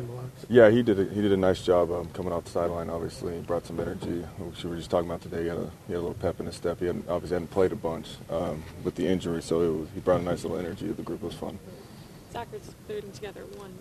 man blocks. Yeah, he did. A, he did a nice job um, coming off the sideline. Obviously, he brought some energy, which we were just talking about today. He had a, he had a little pep in his step. He hadn't, obviously hadn't played a bunch um, with the injury, so was, he brought a nice little energy to the group. It was fun. Zach's putting together one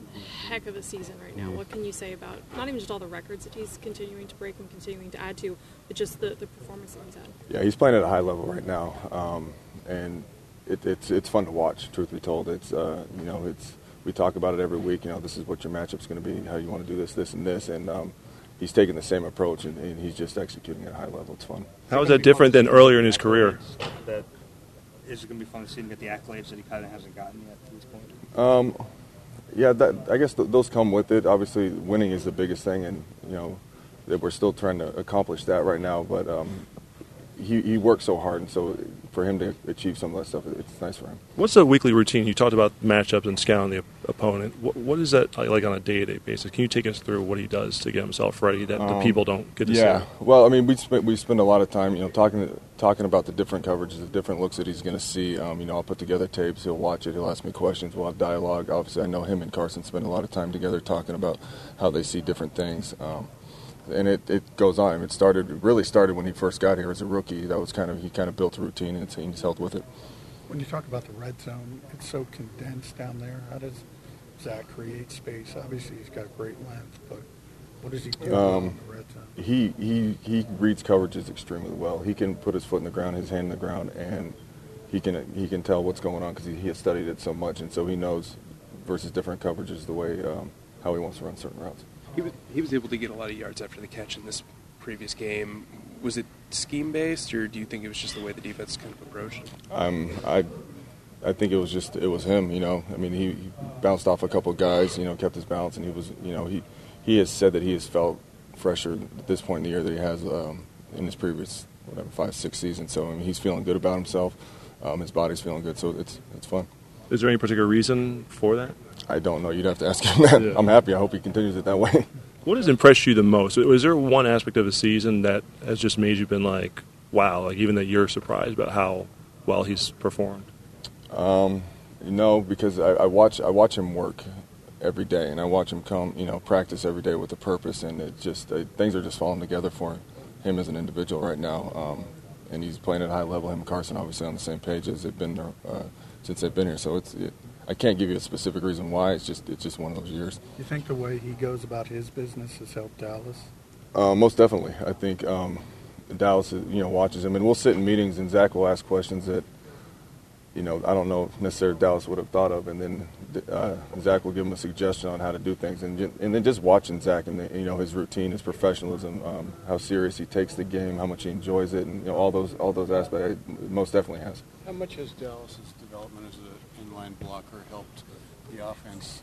heck of a season right now. What can you say about not even just all the records that he's continuing to break and continuing to add to, but just the, the performance that he's had? Yeah, he's playing at a high level right now, um, and it, it's it's fun to watch. Truth be told, it's uh, you know it's we talk about it every week. You know, this is what your matchup's going to be, how you want to do this, this, and this, and um, he's taking the same approach, and, and he's just executing at a high level. It's fun. How is that different than earlier in his career? That is it going to be fun to see him get the accolades that he kind of hasn't gotten yet to this point? Um, yeah, that, I guess th- those come with it. Obviously, winning is the biggest thing, and you know that we're still trying to accomplish that right now. But um, he he works so hard, and so for him to achieve some of that stuff, it's nice for him. What's the weekly routine? You talked about matchups and scouting the op- opponent. What, what is that like on a day-to-day basis? Can you take us through what he does to get himself ready that the Um, people don't get to yeah. see? Well, I mean, we spend we spend a lot of time, you know, talking talking about the different coverages, the different looks that he's going to see. Um, you know, I'll put together tapes. He'll watch it. He'll ask me questions. We'll have dialogue. Obviously, I know him and Carson spend a lot of time together talking about how they see different things. Um, and it, it goes on. It started it really started when he first got here as a rookie. That was kind of he kind of built a routine and he's held with it. When you talk about the red zone, it's so condensed down there. How does Zach create space? Obviously, he's got great length, but what does he do Um, in the red zone? he he he reads coverages extremely well. He can put his foot in the ground, his hand in the ground, and he can he can tell what's going on because he, he has studied it so much, and so he knows versus different coverages the way um, how he wants to run certain routes. He was, he was able to get a lot of yards after the catch in this previous game. Was it scheme based, or do you think it was just the way the defense kind of approached? it? Um, I I think it was just it was him. You know, I mean, he, he bounced off a couple of guys. You know, kept his balance, and he was you know he he has said that he has felt fresher at this point in the year that he has um, in his previous whatever five six seasons. So I mean, he's feeling good about himself. Um, his body's feeling good, so it's it's fun. Is there any particular reason for that? I don't know. You'd have to ask him that. Yeah. I'm happy. I hope he continues it that way. What has impressed you the most? Was there one aspect of the season that has just made you been like, wow, like even that you're surprised about how well he's performed? Um, no, because I, I watch I watch him work every day, and I watch him come, you know, practice every day with a purpose, and it just uh, things are just falling together for him, him as an individual right now. Um, and he's playing at a high level. Him and Carson obviously on the same page as they've been there, uh, since they've been here. So it's it, I can't give you a specific reason why. It's just it's just one of those years. You think the way he goes about his business has helped Dallas? Uh, most definitely. I think um, Dallas, you know, watches him, and we'll sit in meetings, and Zach will ask questions that, you know, I don't know if necessarily Dallas would have thought of, and then uh, Zach will give him a suggestion on how to do things, and and then just watching Zach and the, you know his routine, his professionalism, um, how serious he takes the game, how much he enjoys it, and you know all those all those aspects. It most definitely has. How much has Dallas's development as an inline blocker helped the offense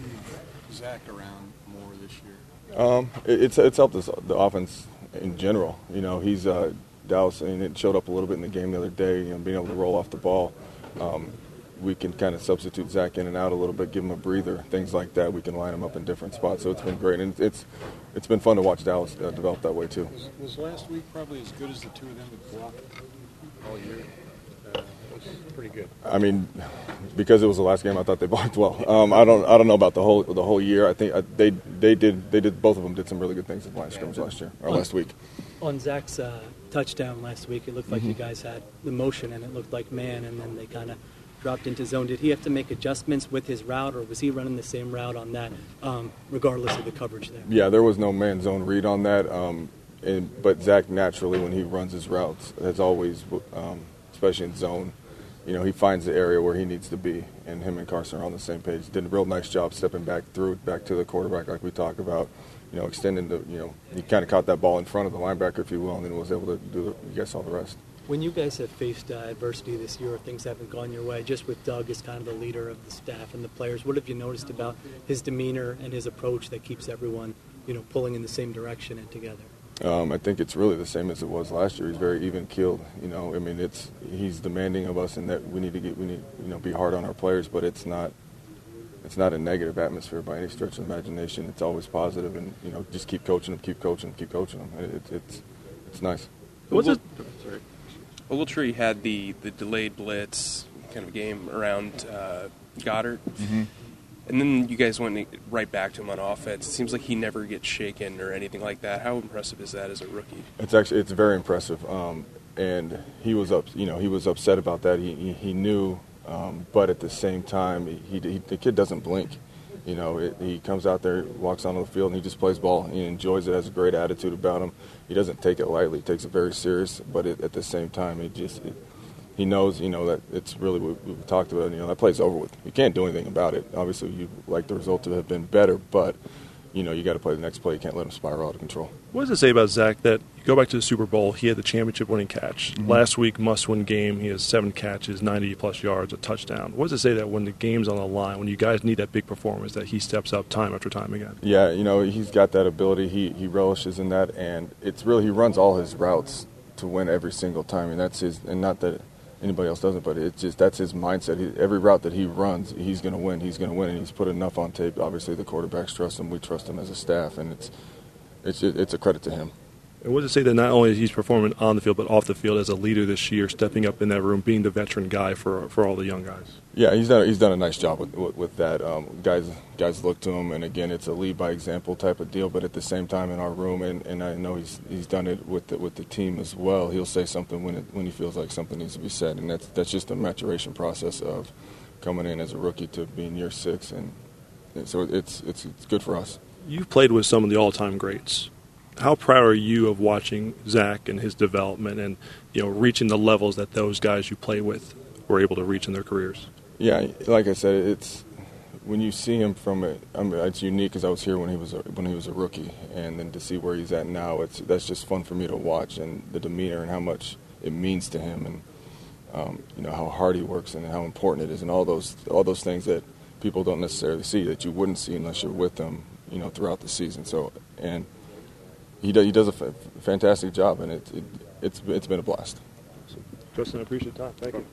move Zach around more this year? Um, it, it's it's helped us the offense in general. You know, he's uh, Dallas, and it showed up a little bit in the game the other day. You know, being able to roll off the ball, um, we can kind of substitute Zach in and out a little bit, give him a breather, things like that. We can line him up in different spots. So it's been great, and it's it's been fun to watch Dallas uh, develop that way too. Was, was last week probably as good as the two of them would block all year? Was pretty good. I mean, because it was the last game, I thought they blocked well. Um, I don't I don't know about the whole the whole year. I think uh, they they did they did both of them did some really good things in the of scrimmage last year or last week. On Zach's uh, touchdown last week, it looked like you Mhm. guys had the motion and it looked like man, and then they kind of dropped into zone. Did he have to make adjustments with his route, or was he running the same route on that, um, regardless of the coverage there? Yeah, there was no man zone read on that. Um, and but Zach naturally, when he runs his routes, has always, um, especially in zone, you know, he finds the area where he needs to be, and him and Carson are on the same page. Did a real nice job stepping back through back to the quarterback, like we talked about. You know, extending the, you know, he kind of caught that ball in front of the linebacker, if you will, and then was able to do. The, you guys saw the rest. When you guys have faced uh, adversity this year, or things haven't gone your way, just with Doug as kind of the leader of the staff and the players, what have you noticed about his demeanor and his approach that keeps everyone, you know, pulling in the same direction and together? Um, I think it's really the same as it was last year. He's very even keeled. You know, I mean, it's he's demanding of us, and that we need to get we need you know be hard on our players, but it's not it's not a negative atmosphere by any stretch of the imagination. It's always positive, and you know, just keep coaching them, keep coaching them, keep coaching them. It, it, it's it's nice. What's it? Sorry. Ogletree had the, the delayed blitz kind of game around uh, Goedert. Mhm. And then you guys went right back to him on offense. It seems like he never gets shaken or anything like that. How impressive is that as a rookie? It's actually it's very impressive, um, and he was up. You know, he was upset about that. He he, he knew, um, but at the same time, he, he the kid doesn't blink. You know, it, he comes out there, walks onto the field, and he just plays ball. He enjoys it. Has a great attitude about him. He doesn't take it lightly. He takes it very serious, but it, at the same time, it just it, he knows, you know, that it's really what we've talked about. You know, that play's over with. You can't do anything about it. Obviously, you like the result to have been better, but you know, you got to play the next play. You can't let him spiral out of control. What does it say about Zach that you go back to the Super Bowl? He had the championship winning catch. Mm-hmm. Last week, must win game. He has seven catches, 90 plus yards, a touchdown. What does it say that when the game's on the line, when you guys need that big performance, that he steps up time after time again? Yeah, you know, he's got that ability. He he relishes in that, and it's really he runs all his routes to win every single time, and that's his. And not that anybody else doesn't, but it's just that's his mindset. He, every route that he runs, he's going to win. He's going to win, and he's put enough on tape. Obviously, the quarterbacks trust him. We trust him as a staff, and it's it's it's a credit to him. And what does it say that not only he's performing on the field, but off the field as a leader this year, stepping up in that room, being the veteran guy for, for all the young guys? Yeah, he's done he's done a nice job with with, with that. Um, guys guys look to him, and again, it's a lead by example type of deal. But at the same time, in our room, and, and I know he's he's done it with the, with the team as well. He'll say something when it, when he feels like something needs to be said, and that's that's just a maturation process of coming in as a rookie to being year six, and, and so it's it's it's good for us. You've played with some of the all-time greats. How proud are you of watching Zach and his development, and you know reaching the levels that those guys you play with were able to reach in their careers? Yeah, like I said, it's when you see him from it. I mean, it's unique because I was here when he was a, when he was a rookie, and then to see where he's at now, it's that's just fun for me to watch, and the demeanor and how much it means to him, and um, you know how hard he works and how important it is, and all those all those things that people don't necessarily see that you wouldn't see unless you're with them, you know, throughout the season. So and he does, he does a f- fantastic job, and it, it it's it's been a blast. Justin, I appreciate the time. Thank you.